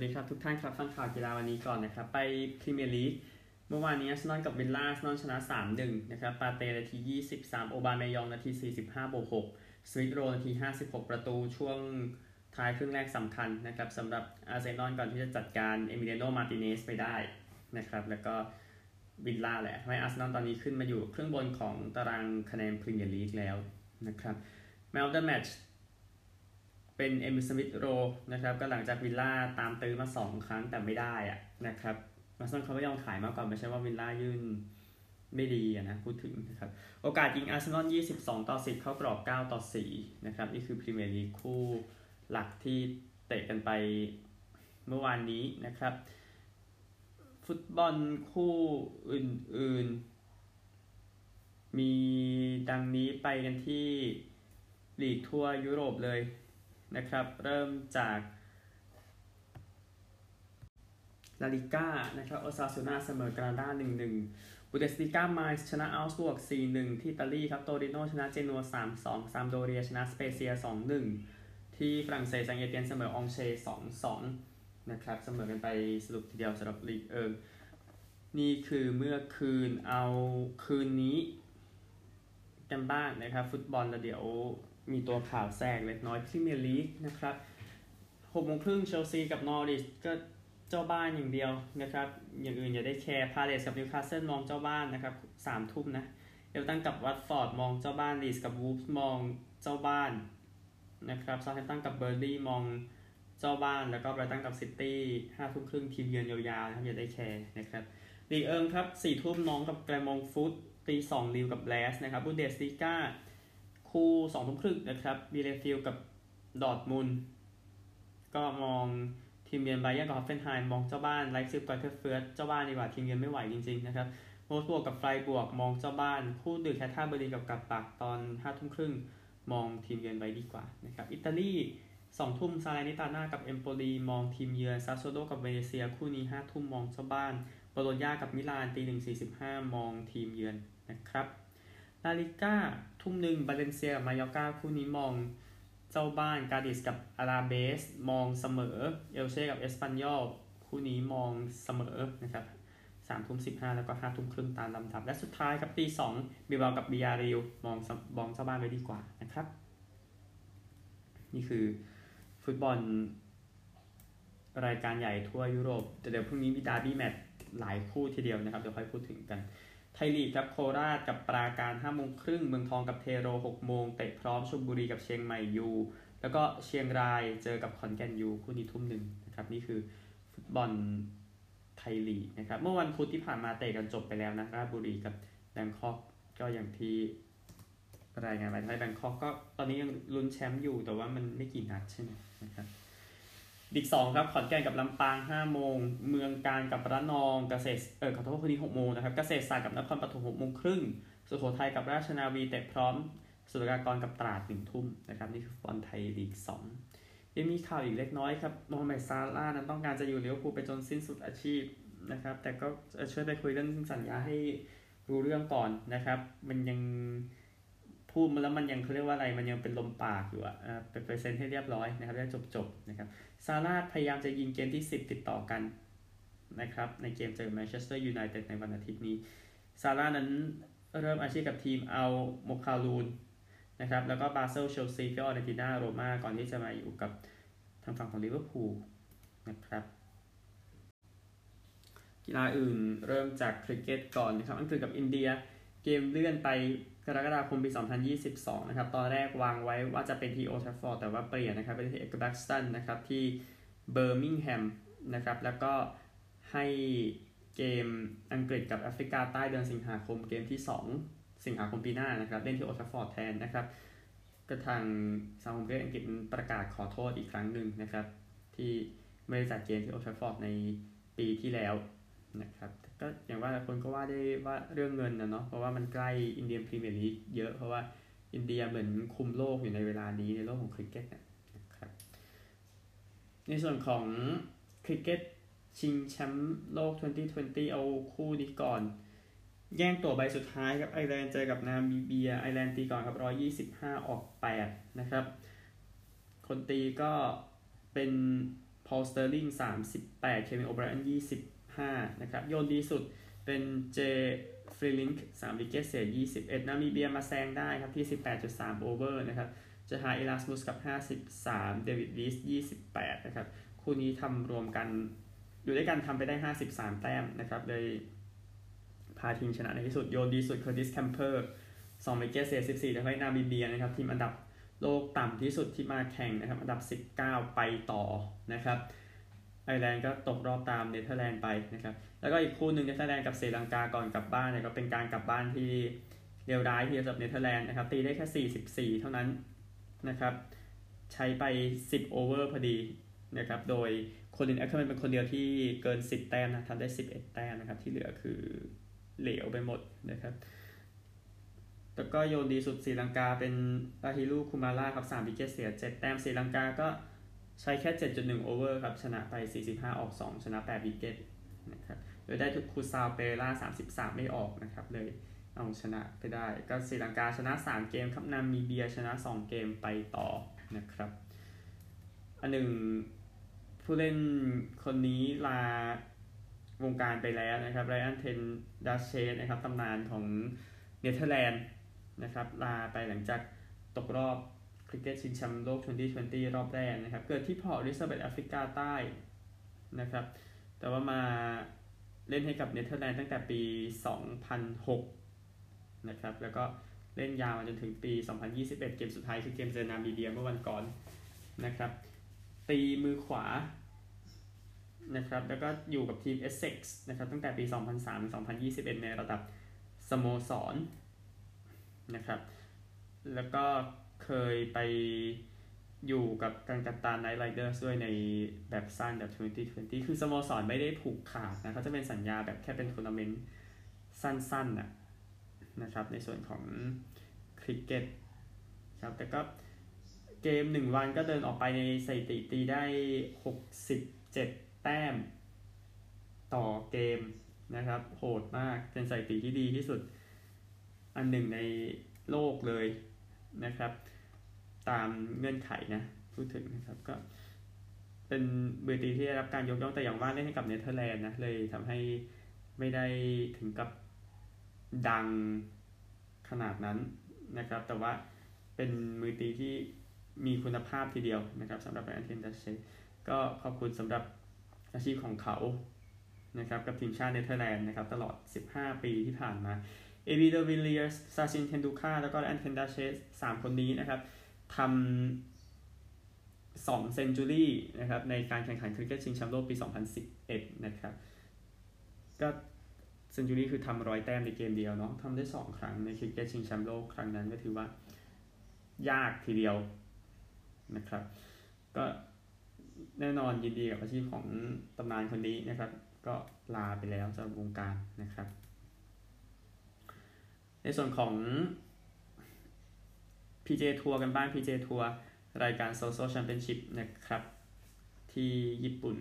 สวัสดีครับทุกท่านครับฟังข่าวกีฬาวันนี้ก่อนนะครับ ไปพรีเมียร์ลีกเมื่อวานนี้อาร์เซนอลกับวิลล่าอาร์เซนอลชนะ 3-1 นะครับ ปาร์เตย์นาที 23 โอบาเมยองนาที 45บวก6สมิธ โรว์นาที 56 ประตูช่วงท้ายครึ่งแรกสำคัญนะครับสำหรับอาร์เซนอลก่อนที่จะจัดการเอมิเลียโนมาร์ติเนซไปได้นะครับแล้วก็วิลล่าแหละทำให้อาร์เซนอลตอนนี้ขึ้นมาอยู่เครึ่องบนของตารางคะแนนพรีเมียร์ลีกแล้วนะครับแมน ออฟ เดอะ แมตช์ เป็นเอมิลสมิธโรว์นะครับก็หลังจากวิลล่าตามตื้อมา 2 ครั้งแต่ไม่ได้อะนะครับอาร์เซนอลเขาไม่ยอมขายมาก่อนไม่ใช่ว่าวิลล่ายื่นไม่ดีนะพูดถึงนะครับโอกาสยิงอาร์เซนอล 22 ต่อ 10 เข้ากรอบ 9 ต่อ 4 นะครับ นี่คือพรีเมียร์ลีกคู่หลักที่เตะกันไปเมื่อวานนี้นะครับ ฟุตบอลคู่อื่นๆ มีดังนี้ไปกันที่ลีกทั่วยุโรปเลย นะครับ เริ่มจากลาลิก้านะครับโอซาซูนาเสมอกราด้า1-1บูเดสติก้ามาชนะอัลสบวก4-1ที่อิตาลีครับโตริโนชนะเจนัว3-2ซามโดเรียชนะสเปเซีย2-1ที่ฝรั่งเศสซังเอเตียนเสมอองเช2-2นะครับเสมอกันไปสรุปทีเดียวสำหรับลีกเอิงนี่คือเมื่อคืนเอาคืนนี้กันบ้างนะครับ ฟุตบอลแล้วเดี๋ยว มีตัวข่าวแทรกเล็กน้อยพรีเมียร์ลีกนะครับหกโมงครึ่งเชลซีกับนอริชก็เจ้าบ้านอย่างเดียวนะครับ อย่างอื่นอย่าได้แคร์พาเลสกับนิวคาสเซิลมองเจ้าบ้านนะครับสามทุ่มนะเอฟเวอร์ตันกับวัตฟอร์ดมองเจ้าบ้านลีดส์กับวูฟส์มองเจ้าบ้านนะครับเซาแธมป์ตันกับเบิร์นลี่ย์มองเจ้าบ้านแล้วก็ไบรตันกับซิตี้ห้าทุ่มครึ่งทีมเยือนยาวๆนะครับอย่าได้แคร์นะครับลีเอิงครับสี่ทุ่มน็องต์กับแกลร์มงต์ฟุตตีสองลีลล์กับแบรสต์นะครับบุนเดสลีกา คู่สองทุ่มครึ่งนะครับบีเลเฟลด์กับดอร์ทมุนด์ก็มองทีมเยือนไบเยิร์นกับฮอฟเฟนไฮม์มองเจ้าบ้านไลป์ซิกกับเธอร์เฟิร์ธเจ้าบ้านดีกว่าทีมเยือนไม่ไหวจริงๆนะครับโวล์ฟสบวร์กกับไฟรบวร์กมองเจ้าบ้าน คู่ดึกแฮร์ธ่าเบอร์ลินกับกับกลัดบัคตอนห้าทุ่มครึ่งมองทีมเยือนไว้ดีกว่านะครับอิตาลีสองทุ่มซาแลร์นิตาน่ากับเอมโปลีมองทีมเยือนซาสซูโอโล่กับเวเนเซีย คู่นี้ห้าทุ่มมองเจ้าบ้านโบโลญญากับมิลานตีหนึ่งสี่สิบห้ามองทีมเยือนนะครับ ลาลีกาทุ่มหนึ่งบาเลนเซียกับมายอร์กาคู่นี้มองเจ้าบ้านกาดิสกับอลาเบส มองเสมอ เอลเช่กับเอสปันยอลคู่นี้มองเสมอนะครับสามทุ่มสิบห้าแล้วก็ห้าทุ่มครึ่งตามลำดับ และสุดท้ายครับตีสองบิลเบากับบียาร์เรอัลมองมองเจ้าบ้านไว้ดีกว่านะครับ นี่คือฟุตบอลรายการใหญ่ทั่วยุโรปแต่เดี๋ยวพรุ่งนี้มี derby match หลายคู่ทีเดียวนะครับ เดี๋ยวค่อยพูดถึงกัน ไทยลีกครับโคราชกับปราการ5โมงครึ่งเมืองทองกับเทโร6โมงเตะพร้อมชลบุรีกับเชียงใหม่ยูแล้วก็เชียงรายเจอกับขอนแก่นยูคู่นี้ทุ่มหนึ่งนะครับนี่คือฟุตบอลไทยลีกนะครับเมื่อวันพุธที่ผ่านมาเตะกันจบไปแล้วนะราชบุรีกับแบงคอกก็อย่างที่รายงานไปไทยแบงคอกก็ตอนนี้ยังลุ้นแชมป์อยู่แต่ว่ามันไม่กี่นัดใช่ไหมนะครับ ดิกสองครับขอนแก่นกับลำปาง5โมง เมืองการกับระนองเกษตรเออขอโทษคนนี้6โมงนะครับเกษตรศาสตร์กับนครปฐม6โมงครึ่งสุโขทัยกับราชนาวีเตะพร้อม สุรากรกับตราดหนึ่งทุ่มนะครับนี่คือบอลไทยลีก2ยังมีข่าวอีกเล็กน้อยครับโมฮัมเหม็ดซาลาห์นั้นต้องการจะอยู่ลิเวอร์พูลไปจนสิ้นสุดอาชีพนะครับ แต่ก็ช่วยไปคุยเรื่องสัญญาให้รู้เรื่องก่อนนะครับ มันยัง พูดมาแล้วมันยังเขาเรียกว่าอะไรมันยังเป็นลมปากอยู่อะเป็นเปอร์เซ็นต์ให้เรียบร้อยนะครับได้จบๆนะครับซาลาห์พยายามจะยิงเกมที่ 10 ติดต่อกันนะครับในเกมเจอแมนเชสเตอร์ยูไนเต็ดในวันอาทิตย์นี้ซาร่านั้นเริ่มอาชีพกับทีมเอาโมคาลูนนะครับแล้วก็บาเซลเชลซีฟิออเรนติน่าโรมาก่อนที่จะมาอยู่กับทางฝั่งของลิเวอร์พูลนะครับกีฬาอื่นเริ่มจากคริกเก็ตก่อนนะครับอังกฤษกับอินเดียเกมเลื่อนไป กรกฎาคมปี 2022 นะครับ ตอนแรกวางไว้ว่าจะเป็นที่โอลด์แทรฟฟอร์ดแต่ว่าเปลี่ยนนะครับ เป็นที่เอ็ดจ์บาสตันนะครับ ที่เบอร์มิงแฮมนะครับ แล้วก็ให้เกมอังกฤษกับแอฟริกาใต้เดือนสิงหาคมเกมที่ 2 สิงหาคมปีหน้านะครับ เล่นที่โอลด์แทรฟฟอร์ดแทนนะครับก็ทางสมาคมเกมอังกฤษประกาศขอโทษอีกครั้งหนึ่งนะครับ ที่ไม่ได้จัดเกมที่โอลด์แทรฟฟอร์ดในปีที่แล้ว นะครับก็อย่างว่าคนก็ว่าได้ว่าเรื่องเงินนะเนาะเพราะว่ามันใกล้อินเดียพรีเมียร์ลีกเยอะเพราะว่าอินเดียเหมือนคุมโลกอยู่ในเวลานี้ในโลกของคริกเก็ตนะครับในส่วนของคริกเก็ตชิงแชมป์โลก 2020 เอาคู่นี้ก่อน แย่งตัวใบสุดท้ายครับไอร์แลนด์เจอกับนามิเบียไอร์แลนด์ตีก่อนครับ 125 ออก 8 นะครับ คนตีก็เป็นพอลสเตอร์ลิง38 เควินโอเบรน 5 นะครับ โยนดีสุดเป็นแยนฟรีลิงค์3 wicket เสีย21 นามิเบียมาแซงได้ครับที่ 18.3 over นะครับเกอร์ฮาร์ดเอราสมุสกับ 53 เดวิดวีส28 นะครับ คู่นี้ทำรวมกันอยู่ด้วยกันทำไปได้ 53 แต้มนะครับเลยพาทีมชนะในที่สุด โยนดีสุดเคอร์ติสแคมเปอร์2 wicket เสีย14ทำให้นามิเบียนะครับทีมอันดับโลกต่ำที่สุดที่มาแข่งนะครับ อันดับ 19 ไปต่อนะครับ ไอร์แลนด์ก็ตกรอบตามเนเธอร์แลนด์ไปนะครับ แล้วก็อีกคู่หนึ่งเนเธอร์แลนด์กับศรีลังกาก่อนกลับบ้านเนี่ยก็เป็นการกลับบ้านที่เลวร้ายที่สำหรับเนเธอร์แลนด์นะครับตีได้แค่ 44 เท่านั้นนะครับใช้ไป 10 over พอดีนะครับโดยโคลินแอคเคอร์แมนเป็นคนเดียวที่เกิน 10 แต้มนะทำได้ 11 แต้มนะครับที่เหลือคือเหลวไปหมดนะครับแล้วก็โยนดีสุดศรีลังกาเป็นลาฮิรูคุมาร่าครับ3 wicket เสีย 7 แต้มศรีลังกาก็ ใช้แค่ 7.1 over ครับ ชนะไป 45 ออก 2 ชนะ 8 wicketนะครับ โดยได้ทุกคูซาลเปเรร่า 33 ไม่ออกนะครับ เลยเอาชนะไปได้ ก็ศรีลังกาชนะ 3 เกมครับนามิเบียชนะ 2 เกมไปต่อนะครับ อันหนึ่งผู้เล่นคนนี้ลาวงการไปแล้วนะครับไรอันเทนดัชเชสนะครับตำนานของเนเธอร์แลนด์นะครับลาไปหลังจากตกรอบ คริกเก็ตชิงแชมป์โลก 2020 รอบแรกนะครับ เกิดที่พอร์ตเอลิซาเบธแอฟริกาใต้นะครับ แต่ว่ามาเล่นให้กับเนเธอร์แลนด์ตั้งแต่ปี 2006 นะครับ แล้วก็เล่นยาวมาจนถึงปี 2021 เกมสุดท้ายคือเกมเจอนามีเบียเมื่อวันก่อนนะครับ ตีมือขวานะครับ แล้วก็อยู่กับทีม Essex นะครับ ตั้งแต่ปี 2003-2021 ในระดับสโมสรนะครับ แล้วก็ เคยไปอยู่กับกัลกัตตาไนท์ไรเดอร์สด้วยในแบบสั้นแบบ 2020 คือสโมสรไม่ได้ผูกขาดนะเขาจะเป็นสัญญาแบบแค่เป็นทัวร์นาเมนต์สั้นๆนะนะครับ ในส่วนของคริกเก็ตครับแต่ก็เกม1วันก็เดินออกไปในสถิติตีได้ 67 แต้มต่อเกมนะครับ โหดมากเป็นสถิติที่ดีที่สุดอันหนึ่งในโลกเลยนะครับ ตามเงื่อนไขนะพูดถึงนะครับก็เป็นเบอร์ตีที่ได้รับการยกย่องแต่อย่างว่าเล่นให้กับเนเธอร์แลนด์นะเลยทำให้ไม่ได้ถึงกับดังขนาดนั้นนะครับ แต่ว่าเป็นมือตีที่มีคุณภาพทีเดียวนะครับสำหรับแอนเทนดัชเชก็ขอบคุณสำหรับอาชีพของเขานะครับกับทีมชาติเนเธอร์แลนด์นะครับตลอด 15 ปีที่ผ่านมา AB de Villiers Sachin Tendulkar แล้วก็ Ryan ten Doeschate สามคนนี้นะครับ ทำสอง century นะครับในการแข่งขันคริกเก็ตชิงแชมป์โลกปี 2011 นะครับ ก็ century คือทำร้อยแต้มในเกมเดียวเนาะทำได้ 2 ครั้งในคริกเก็ตชิงแชมป์โลกครั้งนั้นก็ถือว่ายากทีเดียวนะครับ ก็แน่นอนยินดีกับอาชีพของตำนานคนนี้นะครับ ก็ลาไปแล้วสำหรับวงการนะครับ ในส่วนของ PGA Tour กันบ้าง PGA Tour รายการ Zozo Championship นะครับ ที่ญี่ปุ่น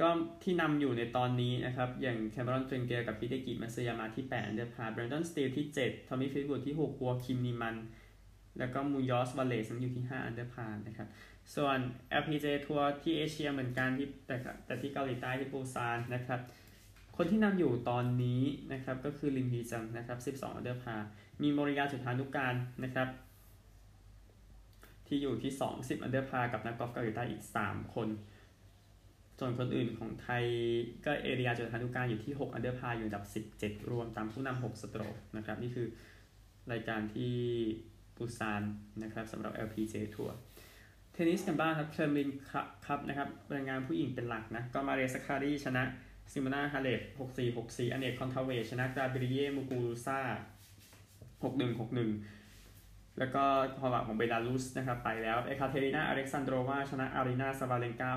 ก็ที่นำอยู่ในตอนนี้นะครับ อย่าง Cameron Tringale กับ Hideki Matsuyama ที่8 under par Brendan Steele ที่ 7 Tommy Fleetwood ที่ 6 Joaquin Niemann แล้วก็ Matt Wallace อยู่ที่ 5 under par นะครับ ส่วน LPJ ทัวร์ที่เอเชียเหมือนกันที่แต่แต่ที่เกาหลีใต้ที่ปูซานนะครับคนที่นำอยู่ตอนนี้นะครับก็คือลิมฮีจองนะครับ 12 under par มีโมรียาจุฑานุกาลนะครับ ที่อยู่ที่20 under par กับนักกอล์ฟเกาหลีใต้อีก 3 คน ส่วนคนอื่นของไทยก็เอรียาจุฑานุกาลอยู่ที่ 6 under par อยู่อันดับ 17 รวมตามผู้นำ6 stroke นะครับ นี่คือรายการที่ปูซานนะครับสำหรับ LPJ ทัวร์เทนนิสกันบ้างครับเคลมินครับนะครับรายงานผู้หญิงเป็นหลักนะ ก็มาเรสคารีชนะซิมนาฮาเลต64 64อเนกคอนทาเวชนะกาเบริเยมูกูซ่า61 61 แล้วก็พอแบบของเบลารุสนะครับไปแล้ว Ekaterina Alexandrova ชนะ Aryna Sabalenka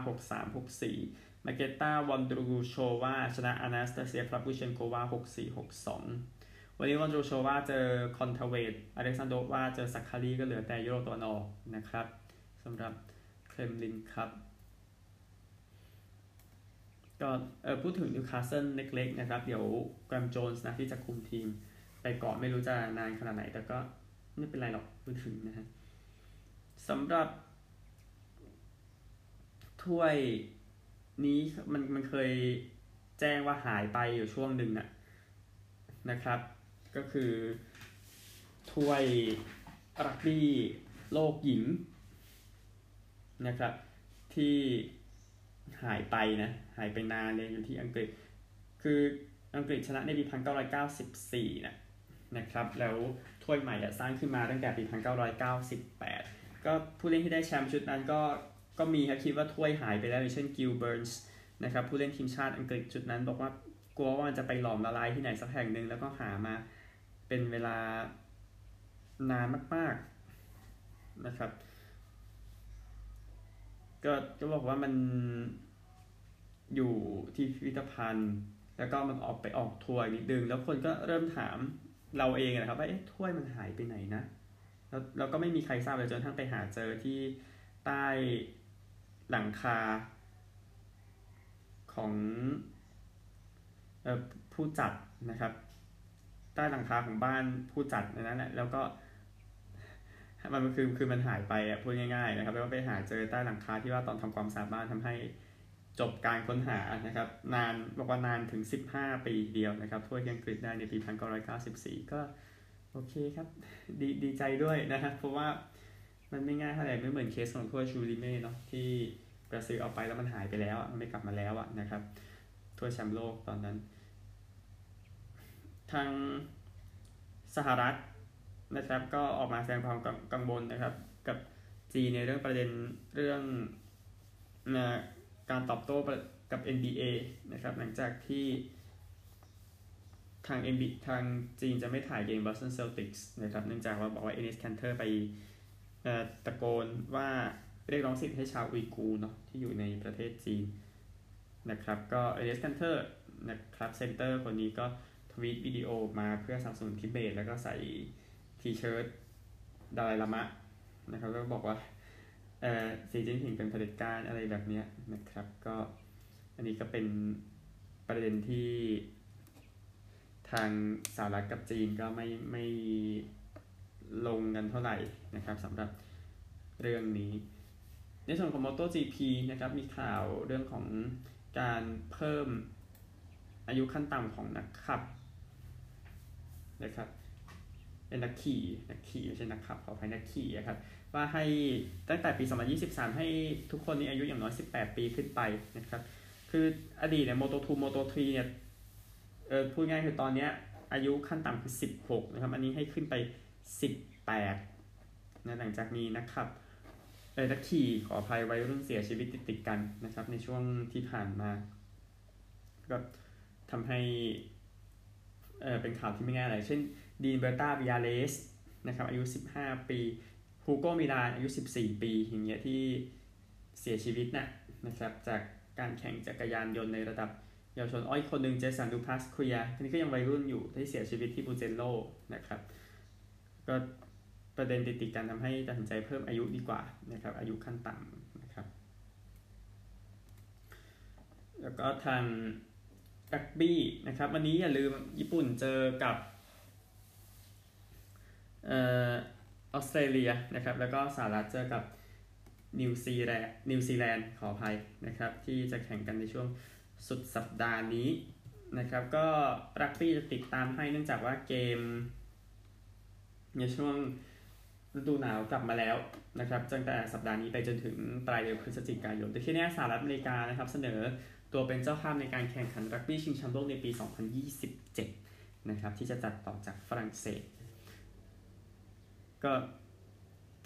63 64 Marketa Vondrousova ชนะ Anastasia Pavlyuchenkova 64 62 วันนี้ Vondrousova เจอ Kontaveit Alexandrova เจอ Sakkari ก็เหลือแต่ยุโรตะวันออกนะครับสำหรับ Kremlin Cup ก็เออพูดถึงนิวคาสเซิลเล็กๆนะครับ เดี๋ยวแกรมโจนส์นะที่จะคุมทีม ไปเกาะไม่รู้จะนานขนาดไหนแต่ก็ ไม่เป็นไรหรอกพูดถึงนะฮะสำหรับ ถ้วยนี้มันมันเคยแจ้งว่าหายไปอยู่ช่วงหนึ่งนะนะครับ ก็คือถ้วยรักบี้โลกหญิงนะครับ ที่หายไปนะ หายไปนานเลยอยู่ที่อังกฤษ คืออังกฤษชนะในปี1994นะนะครับ แล้ว ถ้วยใหม่สร้างขึ้นมาตั้งแต่ปี 1998 ก็ผู้เล่นที่ได้แชมป์ชุดนั้นก็ก็มีครับคิดว่าถ้วยหายไปแล้วอย่างเช่น Gill Burns นะครับผู้เล่นทีมชาติอังกฤษชุดนั้นบอกว่ากลัวว่ามันจะไปหลอมละลายที่ไหนสักแห่งหนึ่งแล้วก็หามาเป็นเวลานานมากๆนะครับ ก็ก็บอกว่ามันอยู่ที่พิพิธภัณฑ์ แล้วก็มันออกไปออกทัวร์นิดนึง แล้วคนก็เริ่มถาม เราเองนะครับว่าเอ๊ะถ้วยมันหายไปไหนนะแล้วเราก็ไม่มีใครทราบเลยจนทั้งไปหาเจอที่ใต้หลังคาของผู้จัดนะครับ ใต้หลังคาของบ้านผู้จัดนั้นแหละแล้วก็มันคือคือมันหายไปอะพูดง่ายๆนะครับแล้วก็ไปหาเจอใต้หลังคาที่ว่าตอนทำความสะอาดบ้านทำให้ จบการค้นหานะครับนานบอกว่านานถึง 15 ปีเดียวนะครับถ้วยอังกฤษได้ในปี 1994 ก็โอเคครับดีดีใจด้วยนะครับเพราะว่ามันไม่ง่ายเท่าไหร่ไม่เหมือนเคสของถ้วยชูริเม่เนาะที่บราซิลเอาไปแล้วมันหายไปแล้วมันไม่กลับมาแล้วอะนะครับถ้วยแชมป์โลกตอนนั้น ทางสหรัฐนะครับ ก็ออกมาแสดงความกังวลนะครับ กับจีในเรื่องประเด็นเรื่องนะ การตอบโต้กับ NBA นะครับหลังจากที่ทาง NBA ทางจีนจะไม่ถ่ายเกม Boston Celtics นะครับเนื่องจากว่าบอกว่า Enes Kanter ไปตะโกนว่าเรียกร้องสิทธิ์ให้ชาวอุยกูเนาะที่อยู่ในประเทศจีนนะครับก็ Enes Kanter นะครับ center คนนี้ก็ทวีตวิดีโอมาเพื่อสนับสนุนทิเบต แล้วก็ใส่ทีเชิร์ตดารายลามะนะครับก็บอกว่า สีจิ้นผิงเป็นเผด็จการอะไรแบบเนี้ยนะครับ ก็อันนี้ก็เป็นประเด็นที่ทางสหรัฐกับจีนก็ไม่ไม่ลงกันเท่าไหร่นะครับสำหรับเรื่องนี้ ในส่วนของ MotoGP นะครับมีข่าวเรื่องของการเพิ่มอายุขั้นต่ำของนักขับนะครับเป็นนักขี่นักขี่ไม่ใช่นักขับขออภัยนักขี่นะครับ ว่าให้ตั้งแต่ปี 2023 ให้ทุกคนนี้อายุอย่างน้อย 18 ปีขึ้นไปนะครับ คืออดีตเนี่ย Moto2 Moto3 เนี่ยเออพูดง่ายคือตอนเนี้ยอายุขั้นต่ำคือ 16 นะครับ อันนี้ให้ขึ้นไป 18นะหลังจากมีนักขับเออนักขี่ขออภัยไวัยรุ่นเสียชีวิตติดติดกันนะครับ ในช่วงที่ผ่านมาก็ทำให้เออเป็นข่าวที่ไม่ง่ายอะไร เช่นดีนเบอร์ตาบิอาเลสนะครับอายุ 15 ปี ฮูโกมิลานอายุ 14 ปีอย่างเงี้ยที่เสียชีวิตนะนะครับจากการแข่งจักรยานยนต์ในระดับเยาวชนอ้อยคนหนึ่งเจสันดูพาสคุยาทีนี้ก็ยังวัยรุ่นอยู่ที่เสียชีวิตที่บูเจนโลนะครับ ก็ประเด็นติดๆกันทำให้ตัดสินใจเพิ่มอายุดีกว่านะครับ อายุขั้นต่ำนะครับ แล้วก็ทางรักบี้นะครับ วันนี้อย่าลืมญี่ปุ่นเจอกับเอ่อ ออสเตรเลียนะครับแล้วก็สหรัฐเจอกับนิวซีแลนด์นิวซีแลนด์ขออภัยนะครับที่จะแข่งกันในช่วงสุดสัปดาห์นี้นะครับก็รักบี้จะติดตามให้เนื่องจากว่าเกม ในช่วงฤดูหนาวกลับมาแล้วนะครับตั้งแต่สัปดาห์นี้ไปจนถึงปลายเดือนพฤศจิกายน แต่ที่นี้สหรัฐอเมริกานะครับเสนอตัวเป็นเจ้าภาพในการแข่งขันรักบี้ชิงแชมป์โลกในปี 2027 นะครับที่จะจัดต่อจากฝรั่งเศส ก็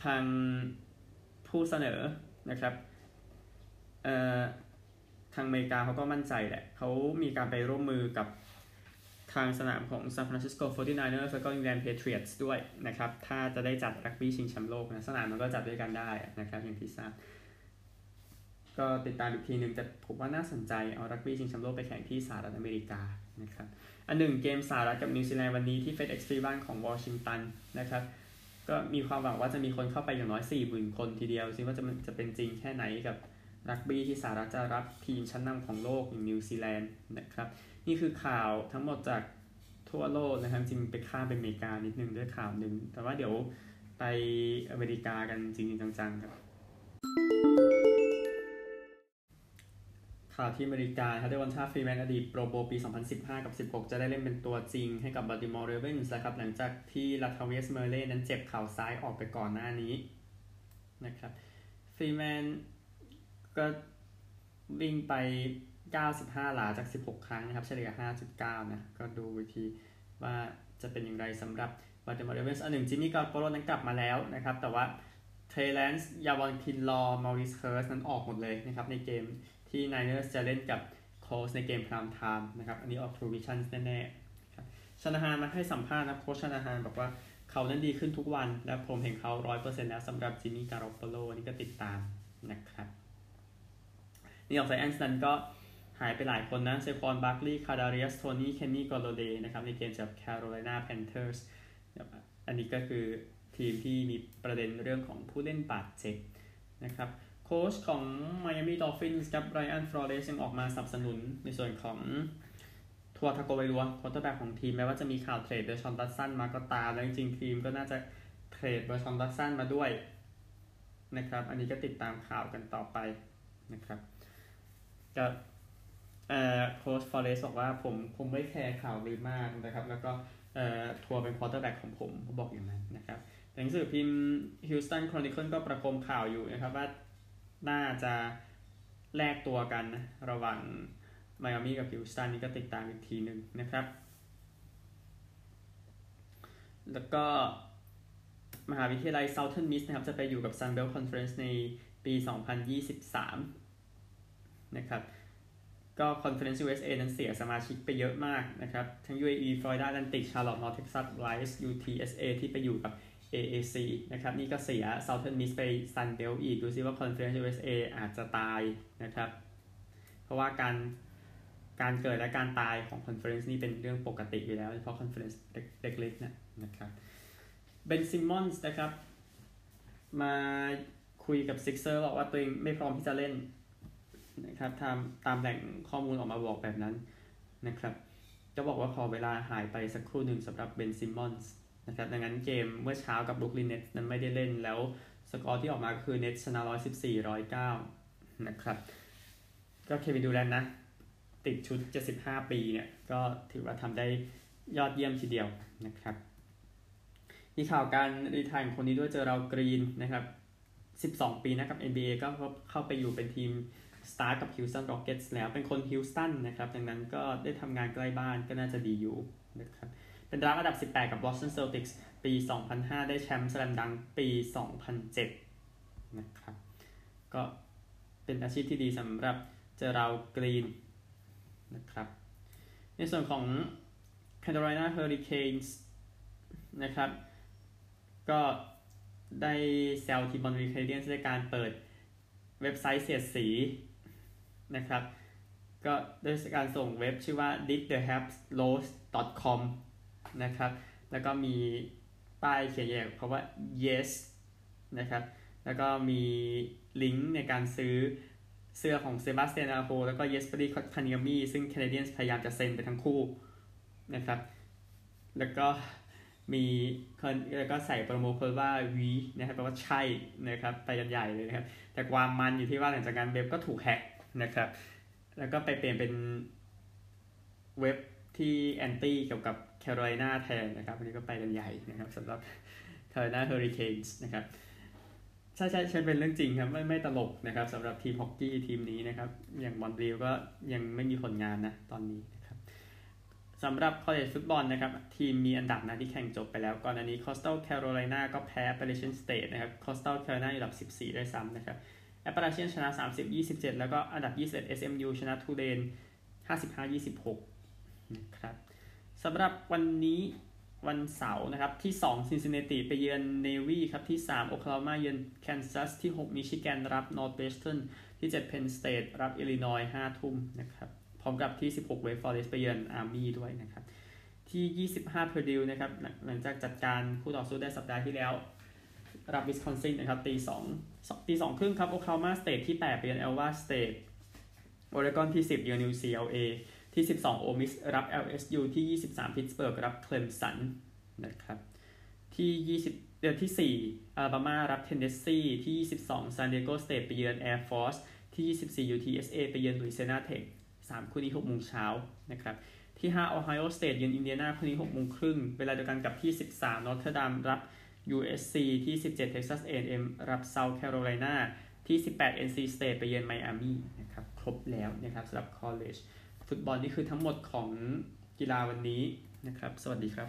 ทางผู้เสนอนะครับทางอเมริกาเขาก็มั่นใจแหละเขามีการไปร่วมมือกับทางสนามของ San Francisco 49ers แล้วก็ England Patriots ด้วยนะครับ ถ้าจะได้จัดรักบี้ชิงแชมป์โลกนะ สนามมันก็จัดด้วยกันได้นะครับ อย่างที่ทราบ ก็ติดตามอีกทีหนึ่งแต่ผมว่าน่าสนใจ เอารักบี้ชิงแชมป์โลกไปแข่งที่สหรัฐอเมริกานะครับ อันหนึ่งเกมสหรัฐกับนิวซีแลนด์วันนี้ที่ FedEx Field บ้านของวอชิงตันนะครับ ก็มีความหวังว่าจะมีคนเข้าไปอย่างน้อย 40,000 คนทีเดียวซิว่าจะจะเป็นจริงแค่ไหนกับรักบี้ที่สหรัฐจะรับทีมชั้นนำของโลกอย่างนิวซีแลนด์นะครับ นี่คือข่าวทั้งหมดจากทั่วโลกนะครับจริงไปข้ามไปอเมริกานิดนึงด้วยข่าวหนึ่งแต่ว่าเดี๋ยวไปอเมริกากันจริงจังๆครับ ข่าวที่อเมริกาครับ Devonta Freeman อดีต Pro Bowl ปี 2015 กับ 16 จะได้เล่นเป็นตัวจริงให้กับ Baltimore Ravens นะครับ หลังจากที่ Latavius Murray นั้นเจ็บเข่าซ้ายออกไปก่อนหน้านี้นะครับ Freemanก็วิ่งไป 95 หลาจาก 16 ครั้งนะครับ เฉลี่ย 5.9 นะ ก็ดูวิธีว่าจะเป็นอย่างไรสำหรับ Baltimore Ravens อันหนึ่ง Jimmy Garoppolo นั้นกลับมาแล้วนะครับ แต่ว่า Trey Lance Javon Kinlaw Maurice Hurst นั้นออกหมดเลยนะครับในเกม ที่ Niners จะเล่นกับ Colts ในเกม prime time นะครับ อันนี้ออกทรูวิชั่นแน่ๆครับ Shanahan มาให้สัมภาษณ์นะโค้ช Shanahan บอกว่าเขานั้นดีขึ้นทุกวัน และผมเห็นเขาร้อยเปอร์เซ็นต์แล้วสำหรับ Jimmy Garoppolo นี่ก็ติดตามนะครับ New York Giants นั้นก็หายไปหลายคนนะ Saquon Barkley Kadarius Toney Kenny Golladay นะครับในเกมจาก Carolina Panthers อันนี้ก็คือทีมที่มีประเด็นเรื่องของผู้เล่นบาดเจ็บนะครับ โค้ชของ Miami Dolphins กับ Brian Flores ยังออกมาสนับสนุนในส่วนของ Tua Tagovailoa quarterback ของทีมแม้ว่าจะมีข่าว trade Deshaun Watson มาก็ตามแล้วจริงๆทีมก็น่าจะtrade Deshaun Watson มาด้วยนะครับ อันนี้ก็ติดตามข่าวกันต่อไปนะครับก็โค้ชฟอเรสบอกว่าผมคงไม่แคร์ข่าวลือมากนะครับ แล้วก็เอ่อ Tua เป็น quarterback ของผมเขาบอกอย่างนั้นนะครับหนังสือพิมพ์ Houston Chronicle ก็ประโคมข่าวอยู่นะครับว่า น่าจะแลกตัวกันนะระหว่างไมอามี่กับฮิวสตันนี่ก็ติดตามอีกทีหนึ่งนะครับ แล้วก็มหาวิทยาลัย Southern Miss นะครับ จะไปอยู่กับ Sun Belt Conference ในปี 2023 นะครับ ก็ Conference USA นั้นเสียสมาชิกไปเยอะมากนะครับ ทั้ง UAE Florida Atlantic Charlotte North Texas Rice UTSA ที่ไปอยู่กับ AAC นะครับ นี่ก็เสีย Southern Miss ไป Sun Belt อีก ดูซิว่า Conference USA อาจจะตายนะครับ เพราะว่าการการเกิดและการตายของ Conference นี่เป็นเรื่องปกติอยู่แล้วเฉพาะ Conference เล็กๆนะนะครับ Ben Simmons นะครับ มาคุยกับ Sixers บอกว่าตัวเองไม่พร้อมที่จะเล่นนะครับตามตามแหล่งข้อมูลออกมาบอกแบบนั้นนะครับ จะบอกว่าขอเวลาหายไปสักครู่หนึ่งสำหรับ Ben Simmons นะครับดังนั้นเกมเมื่อเช้ากับ Brooklyn Nets นั้นไม่ได้เล่นแล้วสกอร์ที่ออกมาคือ Nets ชนะ114 109นะครับ ก็ Kevin Durant นะ ติดชุด75ปีเนี่ย ก็ถือว่าทำได้ยอดเยี่ยมทีเดียวนะครับ มีข่าวการ retire ของคนนี้ด้วย Gerald Green นะครับ 12 ปีนะกับ NBA ก็เข้าไปอยู่เป็นทีม staff กับ Houston Rockets แล้วเป็นคน Houston นะครับ ดังนั้นก็ได้ทำงานใกล้บ้านก็น่าจะดีอยู่นะครับ เป็น draft อันดับ 18 กับ Boston Celtics ปี 2005 ได้แชมป์ slam dunk ปี 2007 นะครับ ก็เป็นอาชีพที่ดีสำหรับเจอเรากรีนนะครับ ในส่วนของ Carolina Hurricanes นะครับ ก็ได้แซลทีมบอลวีคเดียนในการเปิดเว็บไซต์เสียดสีนะครับ ก็ด้วยการส่งเว็บชื่อว่า did the h a p l o s com นะครับ แล้วก็มีป้ายเขียนอยู่เพราะว่า yes นะครับ แล้วก็มีลิงก์ในการซื้อเสื้อของ Sebastian Aho แล้วก็ Jesperi Kotkaniemi ซึ่ง Canadiens พยายามจะเซ็นไปทั้งคู่นะครับ แล้วก็มีแล้วก็ใส่ promo code ว่า oui นะครับแปลว่าใช่นะครับไปกันใหญ่เลยนะครับ แต่ความมันอยู่ที่ว่าหลังจากการเว็บก็ถูกแฮ็กนะครับ แล้วก็ไปเปลี่ยนเป็นเว็บที่ anti เกี่ยวกับ Carolina แทนนะครับอันนี้ก็ไปกันใหญ่นะครับสำหรับ Carolina Hurricanes นะครับใช่ใช่ใช่เป็นเรื่องจริงครับไม่ไม่ตลกนะครับสำหรับทีมฮอกกี้ทีมนี้นะครับอย่าง Montreal ก็ยังไม่มีผลงานนะตอนนี้นะครับสำหรับ college football นะครับทีมมีอันดับนะที่แข่งจบไปแล้ว ก่อนอันนี้ Coastal Carolina ก็แพ้ Appalachian State นะครับ Coastal Carolina อยู่อันดับ 14ด้วยซ้ำนะครับ Appalachian ชนะ 30-27 แล้วก็อันดับ 21 SMU ชนะ Tulane 55-26นะครับ สำหรับวันนี้วันเสาร์นะครับ ที่2 Cincinnati ไปเยือน Navy ครับ ที่3 Oklahoma เยือน Kansas ที่ 6 Michigan รับ Northwestern ที่7 Penn State รับ Illinois 5ทุ่มนะครับ พร้อมกับที่ 16 Wake Forest ไปเยือน Army ด้วยนะครับ ที่ 25 Purdue นะครับ หลังจากจัดการคู่ต่อสู้ได้สัปดาห์ที่แล้ว รับ Wisconsin นะครับตี2ตี2ครึ่งครับ Oklahoma State ที่ 8 ไปเยือน Iowa State Oregon ที่ 10 เยือน UCLA ที่ 12 Ole Miss รับ LSU ที่ 23 Pittsburgh รับ Clemson นะครับที่ 20เดือนที่ 4 Alabama รับ Tennessee ที่ 22 San Diego State ไปเยือน Air Force ที่ที่24 UTSA ไปเยือน Louisiana Tech 3คู่นี้6โมงเช้านะครับที่5 Ohio State เยือน Indiana คู่นี้6โมงครึ่งเวลาเดียวกันกับที่ 13 Notre Dame รับ USC ที่ 17 Texas A&M รับ South Carolina ที่ 18 NC State ไปเยือนไมอามีนะครับครบแล้วนะครับสำหรับ college ฟุตบอลนี่คือทั้งหมดของกีฬาวันนี้นะครับ สวัสดีครับ